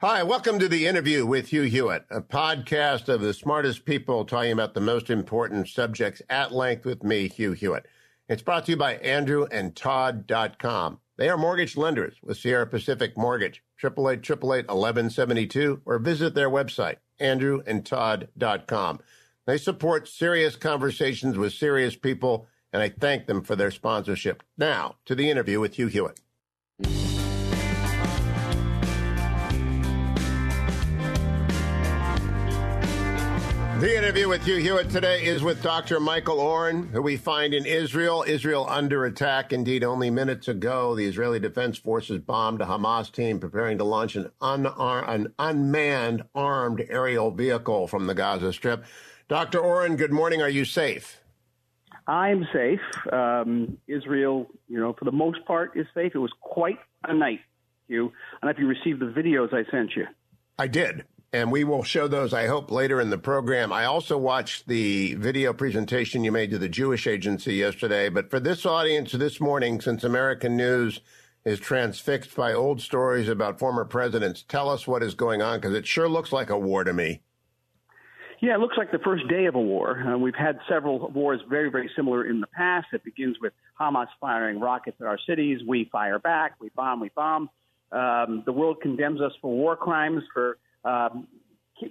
Hi, welcome to the interview with Hugh Hewitt, a podcast of the smartest people talking about the most important subjects at length with me, Hugh Hewitt. It's brought to you by andrewandtodd.com. They are mortgage lenders with Sierra Pacific Mortgage, 888 1172, or visit their website, andrewandtodd.com. They support serious conversations with serious people, and I thank them for their sponsorship. Now, to the interview with Hugh Hewitt. The interview with Hugh Hewitt today is with Dr. Michael Oren, who we find in Israel. Israel under attack. Indeed, only minutes ago, the Israeli Defense Forces bombed a Hamas team preparing to launch an, unar- an unmanned armed aerial vehicle from the Gaza Strip. Dr. Oren, good morning. Are you safe? I'm safe. Um, Israel, you know, for the most part, is safe. It was quite a night, Hugh. I don't know if you received the videos I sent you. I did and we will show those, I hope, later in the program. I also watched the video presentation you made to the Jewish Agency yesterday. But for this audience this morning, since American news is transfixed by old stories about former presidents, tell us what is going on because it sure looks like a war to me. Yeah, it looks like the first day of a war. Uh, we've had several wars very, very similar in the past. It begins with Hamas firing rockets at our cities. We fire back. We bomb. We bomb. Um, the world condemns us for war crimes, for um,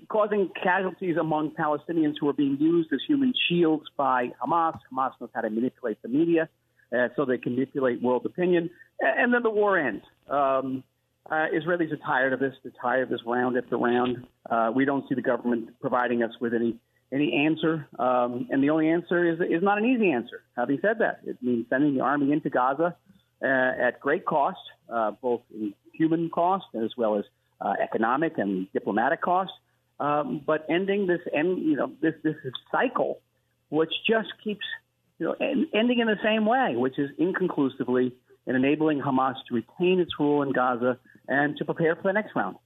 causing casualties among Palestinians who are being used as human shields by Hamas. Hamas knows how to manipulate the media uh, so they can manipulate world opinion. And then the war ends. Um, uh, Israelis are tired of this. They're tired of this round after round. Uh, we don't see the government providing us with any any answer. Um, and the only answer is is not an easy answer. Having said that, it means sending the army into Gaza uh, at great cost, uh, both in human cost as well as uh, economic and diplomatic costs, um, but ending this end, you know, this this cycle, which just keeps you know en- ending in the same way, which is inconclusively and enabling Hamas to retain its rule in Gaza and to prepare for the next round.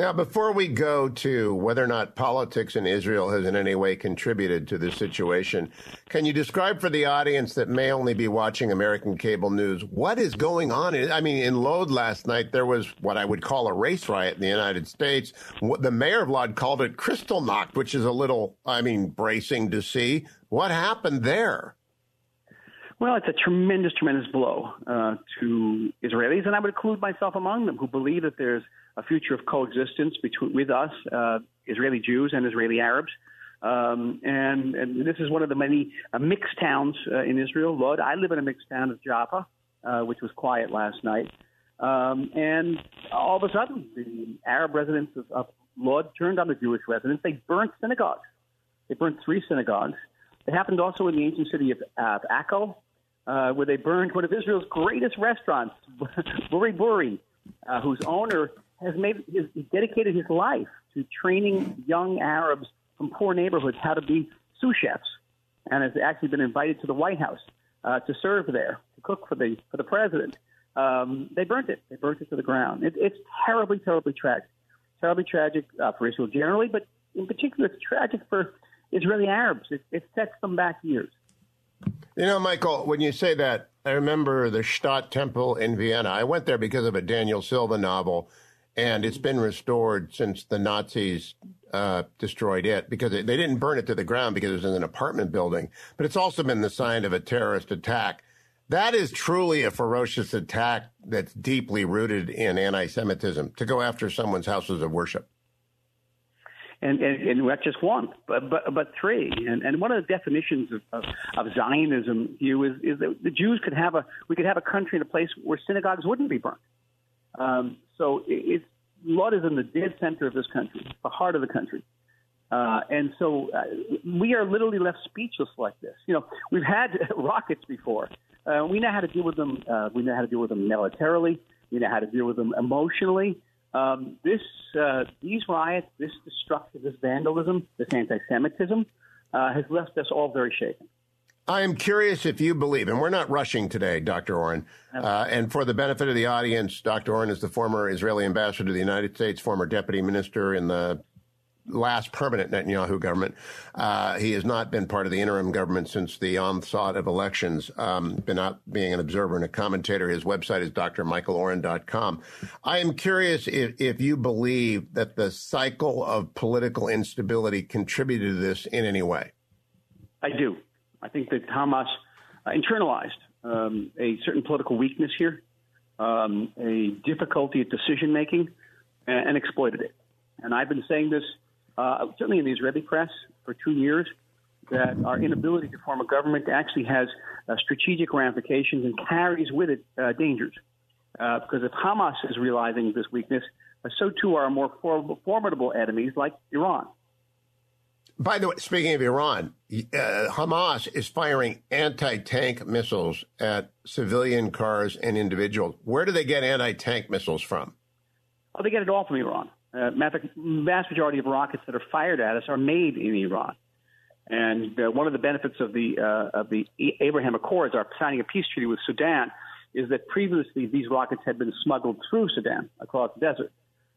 Now, before we go to whether or not politics in Israel has in any way contributed to this situation, can you describe for the audience that may only be watching American cable news what is going on? I mean, in Lod last night, there was what I would call a race riot in the United States. The mayor of Lod called it Kristallnacht, which is a little, I mean, bracing to see. What happened there? Well, it's a tremendous, tremendous blow uh, to Israelis, and I would include myself among them, who believe that there's a future of coexistence between with us, uh, Israeli Jews and Israeli Arabs. Um, and, and this is one of the many uh, mixed towns uh, in Israel. Lod, I live in a mixed town of Jaffa, uh, which was quiet last night. Um, and all of a sudden, the Arab residents of, of Lod turned on the Jewish residents. They burnt synagogues. They burnt three synagogues. It happened also in the ancient city of, of Akko, uh, where they burned one of Israel's greatest restaurants, Uri Buri, uh, whose owner has made his, dedicated his life to training young Arabs from poor neighborhoods how to be sous chefs, and has actually been invited to the White House uh, to serve there, to cook for the for the president. Um, they burnt it. They burnt it to the ground. It, it's terribly, terribly tragic. Terribly tragic uh, for Israel generally, but in particular, it's tragic for Israeli Arabs. It, it sets them back years. You know, Michael, when you say that, I remember the Stadt Temple in Vienna. I went there because of a Daniel Silva novel, and it's been restored since the Nazis uh, destroyed it because they, didn't burn it to the ground because it was in an apartment building. But it's also been the sign of a terrorist attack. That is truly a ferocious attack that's deeply rooted in anti Semitism to go after someone's houses of worship and, and, and not just one, but, but, but three. And, and one of the definitions of, of, of Zionism you is, is that the Jews could have a we could have a country and a place where synagogues wouldn't be burned. Um, so it, it's Lod is in the dead center of this country, the heart of the country. Uh, and so uh, we are literally left speechless like this. You know, we've had rockets before. Uh, we know how to deal with them. Uh, we know how to deal with them militarily. We know how to deal with them emotionally. Um, this, uh, these riots, this destructive, this vandalism, this anti-Semitism, uh, has left us all very shaken. I am curious if you believe, and we're not rushing today, Dr. Oren. Uh, and for the benefit of the audience, Dr. Oren is the former Israeli ambassador to the United States, former deputy minister in the last permanent Netanyahu government. Uh, he has not been part of the interim government since the onslaught of elections. Um, been out being an observer and a commentator. His website is drmichaeloren.com. I am curious if, if you believe that the cycle of political instability contributed to this in any way. I do. I think that Hamas uh, internalized um, a certain political weakness here, um, a difficulty at decision making, and, and, exploited it. And I've been saying this uh, certainly in the Israeli press for two years that our inability to form a government actually has uh, strategic ramifications and carries with it uh, dangers. Uh, because if Hamas is realizing this weakness, uh, so too are more for- formidable enemies like Iran. By the way, speaking of Iran, uh, Hamas is firing anti tank missiles at civilian cars and individuals. Where do they get anti tank missiles from? Oh, they get it all from Iran. Uh, vast majority of rockets that are fired at us are made in Iran. And uh, one of the benefits of the uh, of the Abraham Accords, our signing a peace treaty with Sudan, is that previously these rockets had been smuggled through Sudan across the desert,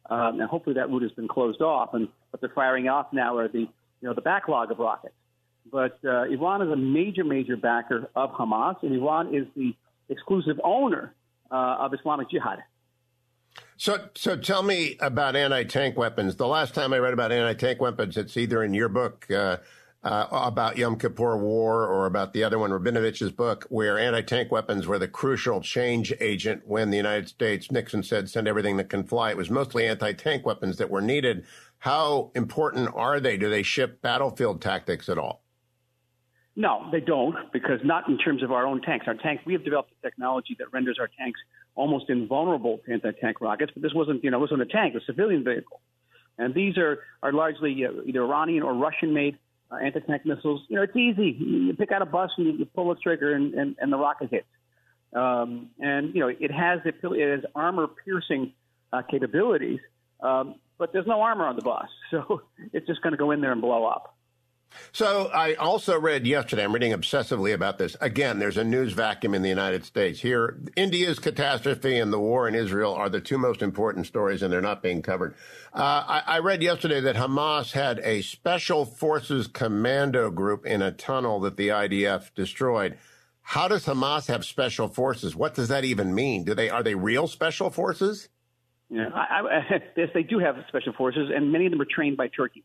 um, and hopefully that route has been closed off. And what they're firing off now are the you know, the backlog of rockets. But uh, Iran is a major, major backer of Hamas, and Iran is the exclusive owner uh, of Islamic Jihad. So, so tell me about anti-tank weapons. The last time I read about anti-tank weapons, it's either in your book uh, uh, about Yom Kippur War or about the other one, Rabinovich's book, where anti-tank weapons were the crucial change agent when the United States, Nixon said, send everything that can fly. It was mostly anti-tank weapons that were needed. How important are they? Do they ship battlefield tactics at all? No, they don't, because not in terms of our own tanks. Our tanks, we have developed a technology that renders our tanks almost invulnerable to anti-tank rockets. But this wasn't, you know, it wasn't a tank, a civilian vehicle. And these are are largely uh, either Iranian or Russian-made uh, anti-tank missiles. You know, it's easy. You pick out a bus and you, you pull the trigger, and, and, and the rocket hits. Um, and you know, it has it has armor-piercing uh, capabilities. Um, but there's no armor on the bus, so it's just going to go in there and blow up. So I also read yesterday, I'm reading obsessively about this. Again, there's a news vacuum in the United States. Here, India's catastrophe and the war in Israel are the two most important stories, and they're not being covered. Uh, I, I read yesterday that Hamas had a special forces commando group in a tunnel that the IDF destroyed. How does Hamas have special forces? What does that even mean? Do they are they real special forces? Yeah, I, I, yes, they do have special forces, and many of them are trained by Turkey.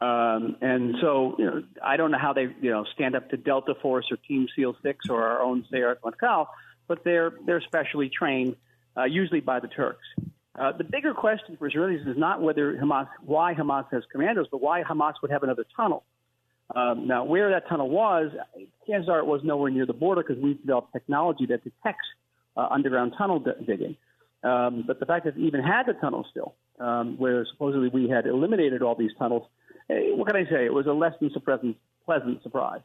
Um, and so, you know, I don't know how they, you know, stand up to Delta Force or Team SEAL Six or our own Sayeret Matkal, but they're they're specially trained, uh, usually by the Turks. Uh, the bigger question for Israelis is not whether Hamas, why Hamas has commandos, but why Hamas would have another tunnel. Um, now, where that tunnel was, chances are it was nowhere near the border because we've developed technology that detects uh, underground tunnel d- digging. Um, but the fact that we even had the tunnel still, um, where supposedly we had eliminated all these tunnels, eh, what can I say? It was a less than pleasant, pleasant surprise.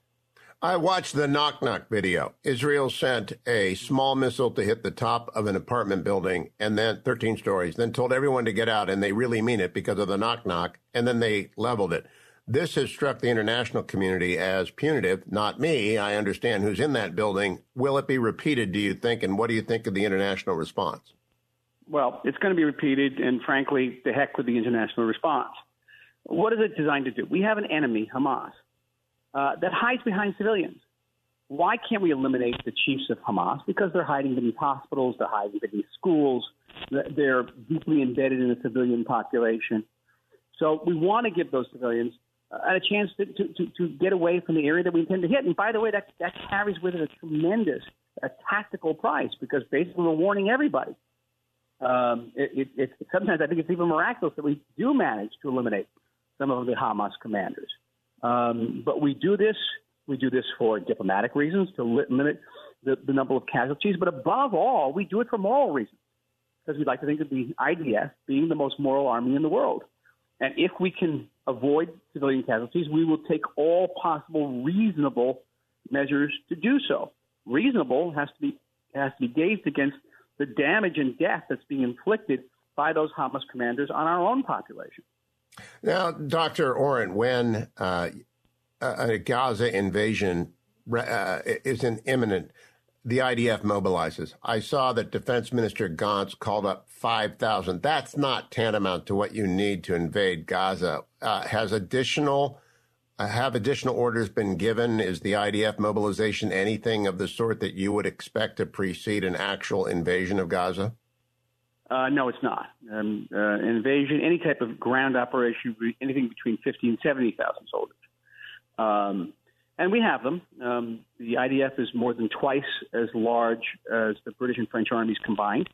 I watched the knock knock video. Israel sent a small missile to hit the top of an apartment building and then 13 stories, then told everyone to get out, and they really mean it because of the knock knock, and then they leveled it. This has struck the international community as punitive, not me. I understand who's in that building. Will it be repeated, do you think? And what do you think of the international response? Well, it's going to be repeated, and frankly, the heck with the international response. What is it designed to do? We have an enemy, Hamas, uh, that hides behind civilians. Why can't we eliminate the chiefs of Hamas? Because they're hiding beneath hospitals, they're hiding beneath schools, they're deeply embedded in the civilian population. So we want to give those civilians uh, a chance to, to, to, to, get away from the area that we intend to hit. And by the way, that, that carries with it a tremendous a tactical price because basically we're warning everybody um, it, it, it, sometimes I think it's even miraculous that we do manage to eliminate some of the Hamas commanders. Um, but we do this. We do this for diplomatic reasons to limit the, the number of casualties. But above all, we do it for moral reasons because we'd like to think of the IDF being the most moral army in the world. And if we can avoid civilian casualties, we will take all possible reasonable measures to do so. Reasonable has to be has to be gauged against the damage and death that's being inflicted by those Hamas commanders on our own population. Now, Dr. Oren, when uh, a Gaza invasion uh, is an imminent, the IDF mobilizes. I saw that Defense Minister Gantz called up 5,000. That's not tantamount to what you need to invade Gaza. Uh, has additional have additional orders been given? Is the IDF mobilization anything of the sort that you would expect to precede an actual invasion of Gaza? Uh, no, it's not. Um, uh, invasion, any type of ground operation, anything between 50 and 70,000 soldiers. Um, and we have them. Um, the IDF is more than twice as large as the British and French armies combined.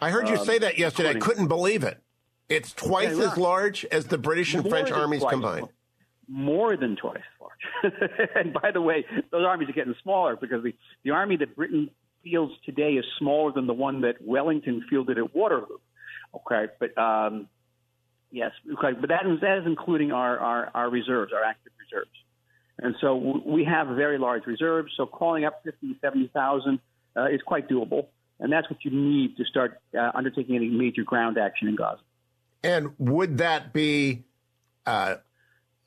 I heard you um, say that yesterday. I couldn't believe it. It's twice as large as the British and French armies combined. More than twice as large. and by the way, those armies are getting smaller because the, the army that Britain fields today is smaller than the one that Wellington fielded at Waterloo. Okay, but um, yes, okay, but that is, that is including our, our, our reserves, our active reserves. And so we have very large reserves. So calling up 50, 70,000 uh, is quite doable. And that's what you need to start uh, undertaking any major ground action in Gaza. And would that be uh,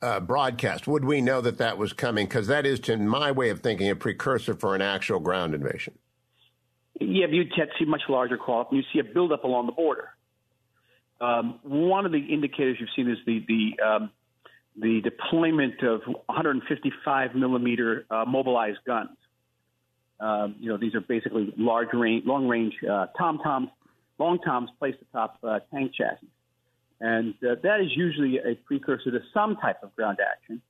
uh broadcast? Would we know that that was coming? Because that is, to my way of thinking, a precursor for an actual ground invasion. Yeah, but you'd see much larger call up, and you see a buildup along the border. Um, one of the indicators you've seen is the the um, the deployment of 155 millimeter uh, mobilized guns. Um, you know, these are basically large range, long range uh, tom toms, long toms placed atop uh, tank chassis, and uh, that is usually a precursor to some type of ground action.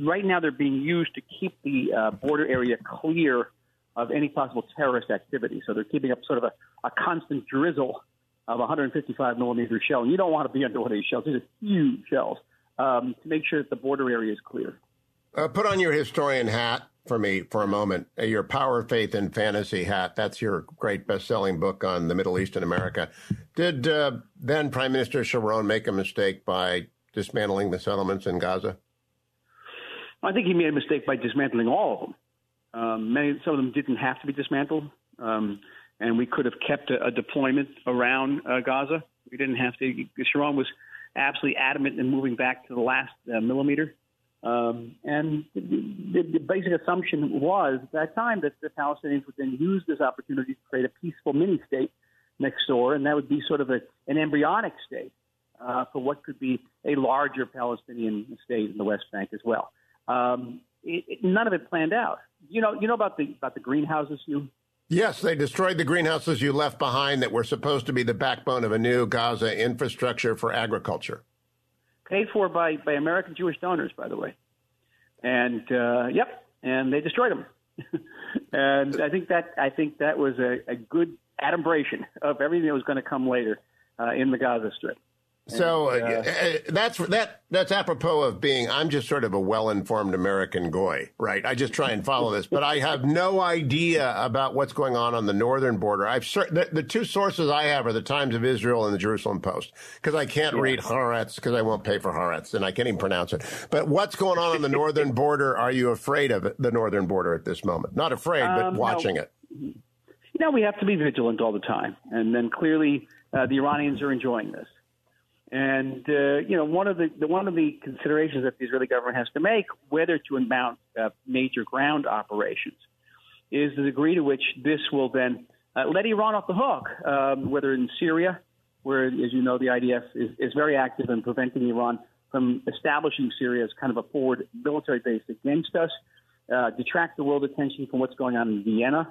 Right now, they're being used to keep the uh, border area clear of any possible terrorist activity. So they're keeping up sort of a, a constant drizzle of 155 millimeter shell. And you don't want to be under one of these shells. These are huge shells um, to make sure that the border area is clear. Uh, put on your historian hat for me for a moment. Uh, your Power, Faith, and Fantasy hat. That's your great best selling book on the Middle East and America. Did uh, then Prime Minister Sharon make a mistake by dismantling the settlements in Gaza? I think he made a mistake by dismantling all of them. Um, many, some of them didn't have to be dismantled, um, and we could have kept a, a deployment around uh, Gaza. We didn't have to. Sharon was absolutely adamant in moving back to the last uh, millimeter. Um, and the, the, basic assumption was at that time that the Palestinians would then use this opportunity to create a peaceful mini state next door, and that would be sort of a, an embryonic state uh, for what could be a larger Palestinian state in the West Bank as well. Um, it, it, none of it planned out. You know, you know about the about the greenhouses you Yes, they destroyed the greenhouses you left behind that were supposed to be the backbone of a new Gaza infrastructure for agriculture. Paid for by, by American Jewish donors, by the way. And uh, yep, and they destroyed them. and I think that I think that was a, a good adumbration of everything that was going to come later uh, in the Gaza Strip. So uh, uh, that's that that's apropos of being. I'm just sort of a well-informed American goy, right? I just try and follow this, but I have no idea about what's going on on the northern border. I've the, the two sources I have are the Times of Israel and the Jerusalem Post because I can't yeah. read Haaretz because I won't pay for Haaretz and I can't even pronounce it. But what's going on on the northern border? Are you afraid of the northern border at this moment? Not afraid, but um, watching no. it. Know, we have to be vigilant all the time, and then clearly uh, the Iranians are enjoying this. And uh, you know, one of the, the, one of the considerations that the Israeli government has to make, whether to mount uh, major ground operations, is the degree to which this will then uh, let Iran off the hook, um, whether in Syria, where, as you know, the IDF is, is very active in preventing Iran from establishing Syria as kind of a forward military base against us, uh, detract the world attention from what's going on in Vienna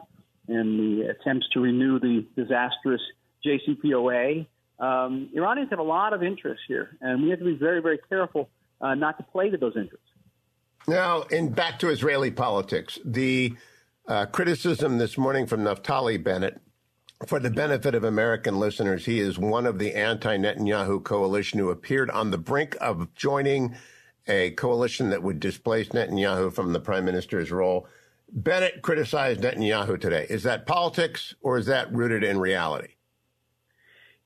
and the attempts to renew the disastrous JCPOA um, Iranians have a lot of interests here, and we have to be very, very careful uh, not to play to those interests. Now, in back to Israeli politics, the uh, criticism this morning from Naftali Bennett. For the benefit of American listeners, he is one of the anti Netanyahu coalition who appeared on the brink of joining a coalition that would displace Netanyahu from the prime minister's role. Bennett criticized Netanyahu today. Is that politics or is that rooted in reality?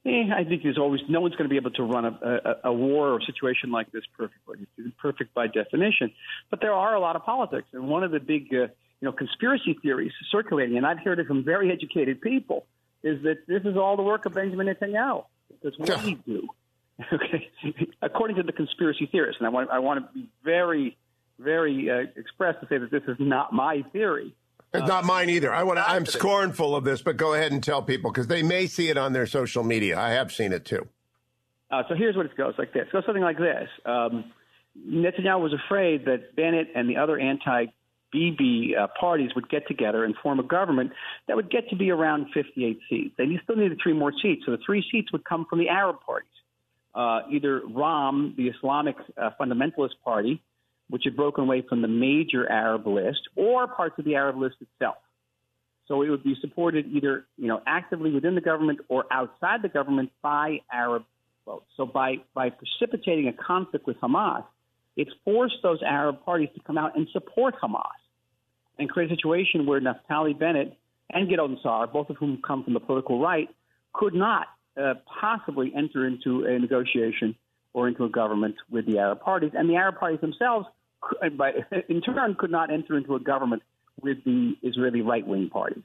Eh, I think there's always no one's going to be able to run a, a, a war or a situation like this perfectly. Perfect by definition, but there are a lot of politics, and one of the big uh, you know conspiracy theories circulating, and I've heard it from very educated people, is that this is all the work of Benjamin Netanyahu. Because what we do, okay, according to the conspiracy theorists, and I want, I want to be very, very uh, express to say that this is not my theory. It's not mine either. I want to, I'm scornful of this, but go ahead and tell people because they may see it on their social media. I have seen it too. Uh, so here's what it goes like this. It goes something like this. Um, Netanyahu was afraid that Bennett and the other anti Bibi uh, parties would get together and form a government that would get to be around 58 seats. And he still needed three more seats. So the three seats would come from the Arab parties. Uh, either Ra'am, the Islamic uh, fundamentalist party, which had broken away from the major Arab list, or parts of the Arab list itself. So it would be supported either, you know, actively within the government or outside the government by Arab votes. So by, by precipitating a conflict with Hamas, it forced those Arab parties to come out and support Hamas and create a situation where Naftali Bennett and Gideon Sa'ar, both of whom come from the political right, could not uh, possibly enter into a negotiation or into a government with the Arab parties. And the Arab parties themselves, in turn, could not enter into a government with the Israeli right wing parties.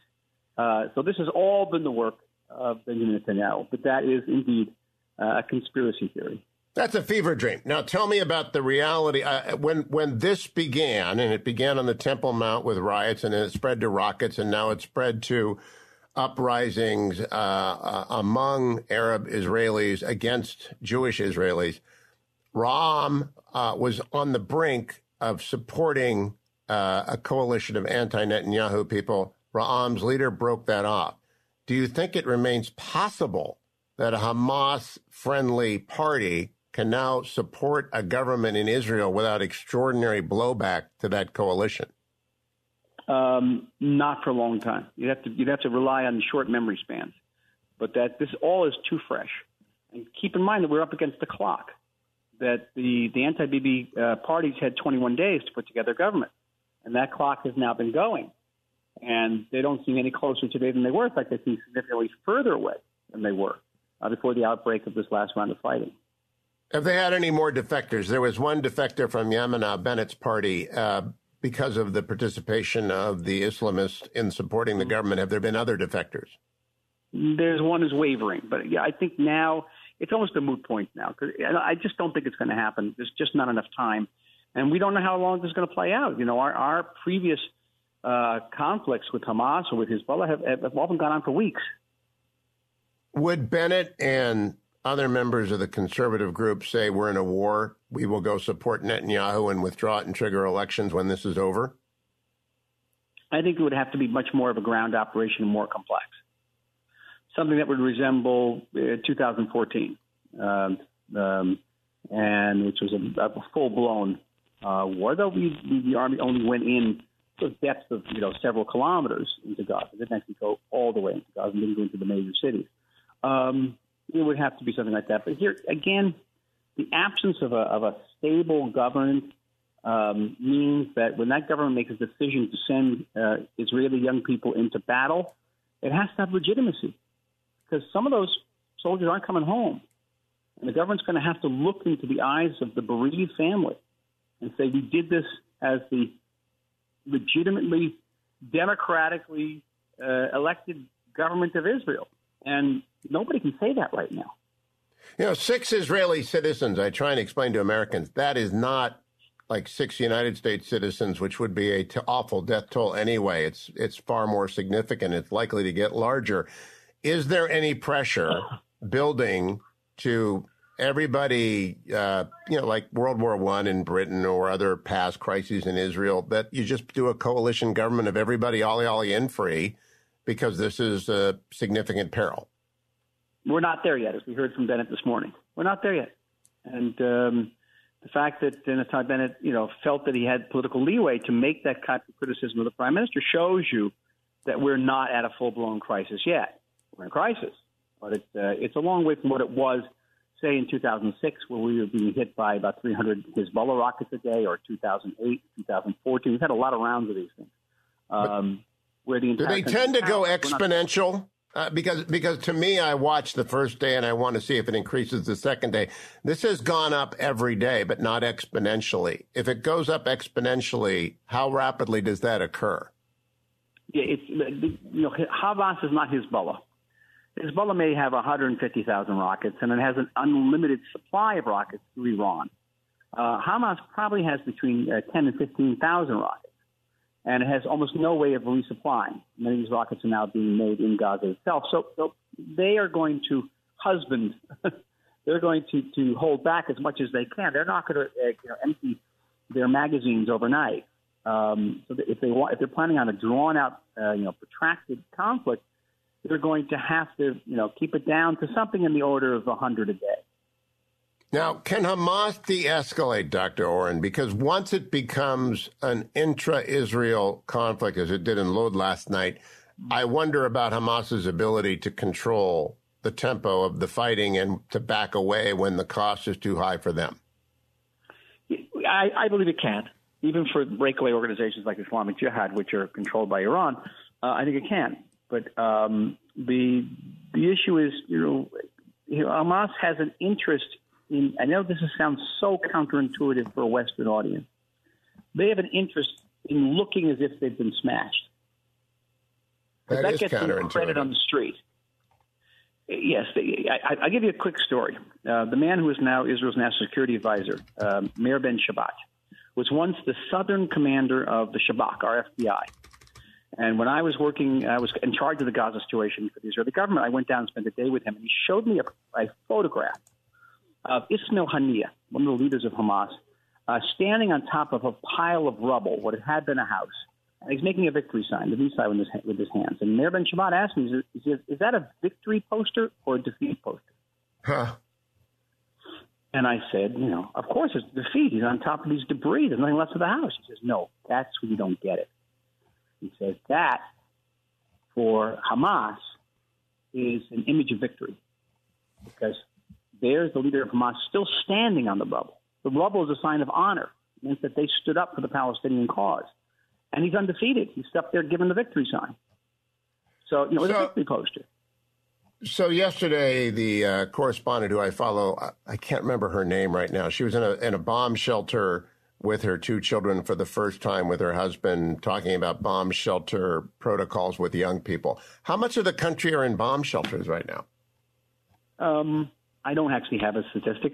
Uh, so this has all been the work of Benjamin Netanyahu, but that is indeed uh, a conspiracy theory. That's a fever dream. Now, tell me about the reality. Uh, when when this began, and it began on the Temple Mount with riots, and then it spread to rockets, and now it spread to uprisings uh, uh, among Arab Israelis against Jewish Israelis. Ra'am uh, was on the brink of supporting uh, a coalition of anti-Netanyahu people. Ra'am's leader broke that off. Do you think it remains possible that a Hamas-friendly party can now support a government in Israel without extraordinary blowback to that coalition? Um, not for a long time. You'd have to you'd have to rely on short memory spans. But that this all is too fresh. And keep in mind that we're up against the clock. That the the anti-Bibi uh, parties had 21 days to put together a government, and that clock has now been going. And they don't seem any closer today than they were. In fact, they seem significantly further away than they were uh, before the outbreak of this last round of fighting. Have they had any more defectors? There was one defector from Yamina, Bennett's party, uh, because of the participation of the Islamists in supporting the government. Have there been other defectors? There's one is wavering, but yeah, I think now it's almost a moot point now because I just don't think it's going to happen. There's just not enough time, and we don't know how long this is going to play out. You know, our, our previous uh, conflicts with Hamas or with Hezbollah have, have often gone on for weeks. Would Bennett and other members of the conservative group say we're in a war, we will go support Netanyahu and withdraw it and trigger elections when this is over? I think it would have to be much more of a ground operation and more complex. Something that would resemble uh, 2014, um, um, and which was a, a full blown uh, war. Though we, the army only went in to depth of you know several kilometers into Gaza, it didn't actually go all the way into Gaza, didn't go into the major cities. Um, it would have to be something like that. But here again, the absence of a, of a stable government um, means that when that government makes a decision to send uh, Israeli young people into battle, it has to have legitimacy because some of those soldiers aren't coming home. And the government's going to have to look into the eyes of the bereaved family and say, we did this as the legitimately, democratically uh, elected government of Israel. And nobody can say that right now. You know, six Israeli citizens, I try and explain to Americans, that is not like six United States citizens, which would be a t- awful death toll anyway. It's it's far more significant. It's likely to get larger. Is there any pressure building to everybody, uh, you know, like World War One in Britain or other past crises in Israel, that you just do a coalition government of everybody, ollie ollie in free, because this is a significant peril? We're not there yet, as we heard from Bennett this morning. We're not there yet. And um, the fact that Naftali Bennett, you know, felt that he had political leeway to make that kind of criticism of the prime minister shows you that we're not at a full-blown crisis yet. We're in a crisis, but it's uh, it's a long way from what it was, say, in 2006, where we were being hit by about 300 Hezbollah rockets a day, or 2008, 2014. We've had a lot of rounds of these things. Um, where the do they tend to go exponential? Uh, because because to me, I watch the first day and I want to see if it increases the second day. This has gone up every day, but not exponentially. If it goes up exponentially, how rapidly does that occur? Yeah, it's you know Hamas is not Hezbollah. Hezbollah may have 150,000 rockets, and it has an unlimited supply of rockets through Iran. Uh, Hamas probably has between uh, 10 and 15,000 rockets, and it has almost no way of resupplying. Many of these rockets are now being made in Gaza itself. So, so they are going to husband, they're going to, to hold back as much as they can. They're not going to uh, you know, empty their magazines overnight. Um, so if they want, if they're planning on a drawn out, uh, you know, protracted conflict, they're going to have to, you know, keep it down to something in the order of 100 a day. Now, can Hamas de escalate, Dr. Oren? Because once it becomes an intra Israel conflict, as it did in Lod last night, I wonder about Hamas's ability to control the tempo of the fighting and to back away when the cost is too high for them. I, I believe it can, even for breakaway organizations like Islamic Jihad, which are controlled by Iran. Uh, I think it can. But um, the the issue is, you know, you know, Hamas has an interest in, I know this sounds so counterintuitive for a Western audience. They have an interest in looking as if they've been smashed. That, that gets them credit on the street. Yes, I, will give you a quick story. Uh, the man who is now Israel's national security advisor, um, Meir Ben Shabbat, was once the southern commander of the Shabak, our FBI. And when I was working, I was in charge of the Gaza situation for the Israeli government. I went down and spent a day with him, and he showed me a, a photograph of Ismail Haniyeh, one of the leaders of Hamas, uh, standing on top of a pile of rubble, what had been a house. And he's making a victory sign, the V sign with his, with his hands. And Meir Ben Shabbat asked me, he says, is that a victory poster or a defeat poster? Huh. And I said, you know, of course it's defeat. He's on top of these debris. There's nothing left of the house. He says, no, that's where you don't get it. He says that for Hamas is an image of victory because there's the leader of Hamas still standing on the rubble. The rubble is a sign of honor. It means that they stood up for the Palestinian cause. And he's undefeated. He's up there giving the victory sign. So, you know, it's so, a victory poster. So yesterday, the uh, correspondent who I follow, I, I can't remember her name right now. She was in a in a bomb shelter with her two children for the first time with her husband, talking about bomb shelter protocols with young people. How much of the country are in bomb shelters right now? Um, I don't actually have a statistic.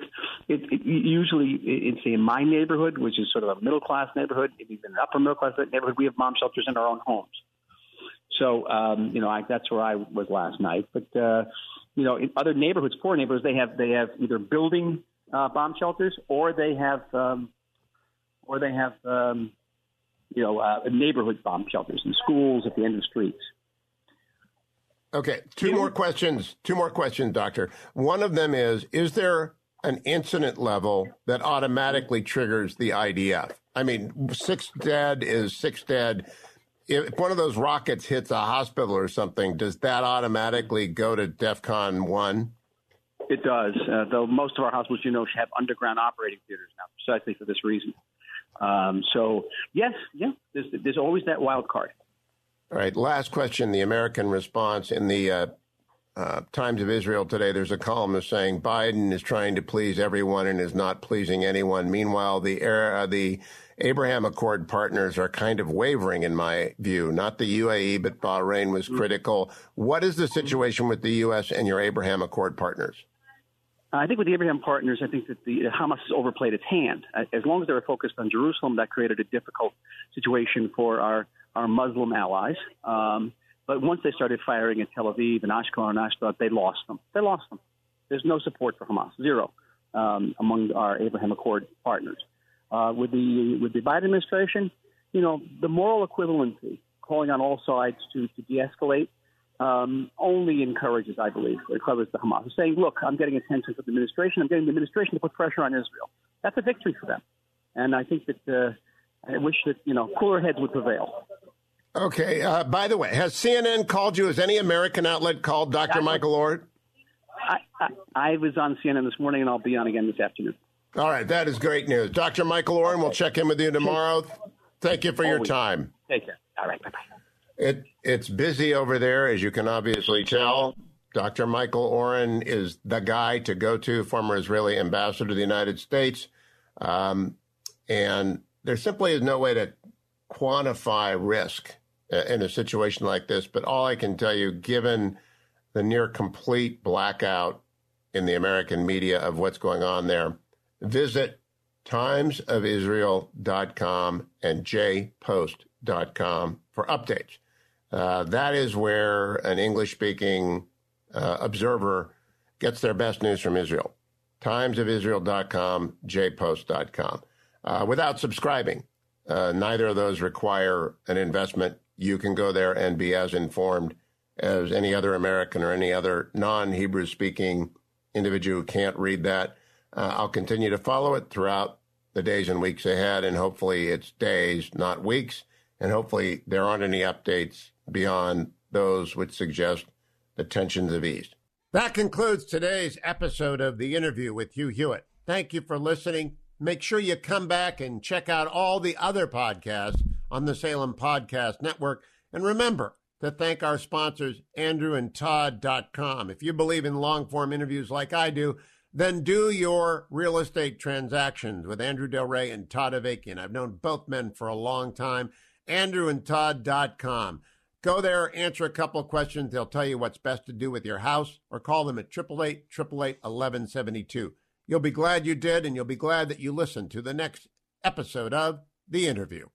It, it, usually, it's in my neighborhood, which is sort of a middle class neighborhood, even an upper middle class neighborhood. We have bomb shelters in our own homes. So, um, you know, I, that's where I was last night. But uh, you know, in other neighborhoods, poor neighborhoods, they have they have either building uh, bomb shelters or they have um, or they have um, you know uh, neighborhood bomb shelters in schools at the end of streets. Okay, two more questions. Two more questions, Doctor. One of them is Is there an incident level that automatically triggers the IDF? I mean, six dead is six dead. If one of those rockets hits a hospital or something, does that automatically go to DEFCON 1? It does, uh, though most of our hospitals, you know, have underground operating theaters now, precisely for this reason. Um, so, yes, yeah, there's, there's always that wild card. All right. Last question. The American response in the uh, uh, Times of Israel today, there's a columnist saying Biden is trying to please everyone and is not pleasing anyone. Meanwhile, the uh, the Abraham Accord partners are kind of wavering, in my view. Not the UAE, but Bahrain was mm-hmm. critical. What is the situation with the U.S. and your Abraham Accord partners? I think with the Abraham partners, I think that the Hamas has overplayed its hand. As long as they were focused on Jerusalem, that created a difficult situation for our our Muslim allies. Um, but once they started firing at Tel Aviv and Ashkelon and Ashdod, they lost them. They lost them. There's no support for Hamas, zero, um, among our Abraham Accord partners. Uh, with the with the Biden administration, you know, the moral equivalency, calling on all sides to to de-escalate, um, only encourages, I believe, encourages the Hamas. Saying, look, I'm getting attention from the administration. I'm getting the administration to put pressure on Israel. That's a victory for them. And I think that uh, I wish that you know cooler heads would prevail. Okay. Uh, by the way, has CNN called you? Has any American outlet called Dr. Michael Oren? I, I, I, was on CNN this morning, and I'll be on again this afternoon. All right, that is great news, Dr. Michael Oren. We'll check in with you tomorrow. Thank you for your time. Take care. All right. Bye bye. It it's busy over there, as you can obviously tell. Dr. Michael Oren is the guy to go to, former Israeli ambassador to the United States, um, and there simply is no way to quantify risk in a situation like this. But all I can tell you, given the near complete blackout in the American media of what's going on there, visit timesofisrael.com and jpost.com for updates. Uh, that is where an English speaking uh, observer gets their best news from Israel. Timesofisrael.com, jpost.com. Uh, without subscribing, uh, neither of those require an investment. You can go there and be as informed as any other American or any other non Hebrew speaking individual who can't read that. Uh, I'll continue to follow it throughout the days and weeks ahead, and hopefully it's days, not weeks. And hopefully there aren't any updates beyond those which suggest the tensions have eased. That concludes today's episode of the interview with Hugh Hewitt. Thank you for listening. Make sure you come back and check out all the other podcasts on the Salem Podcast Network. And remember to thank our sponsors, andrewandtodd.com. If you believe in long form interviews like I do, then do your real estate transactions with Andrew Del Rey and Todd Avakian. I've known both men for a long time. AndrewandTodd.com. Go there, answer a couple of questions. They'll tell you what's best to do with your house or call them at 888 888 1172. You'll be glad you did, and you'll be glad that you listened to the next episode of The Interview.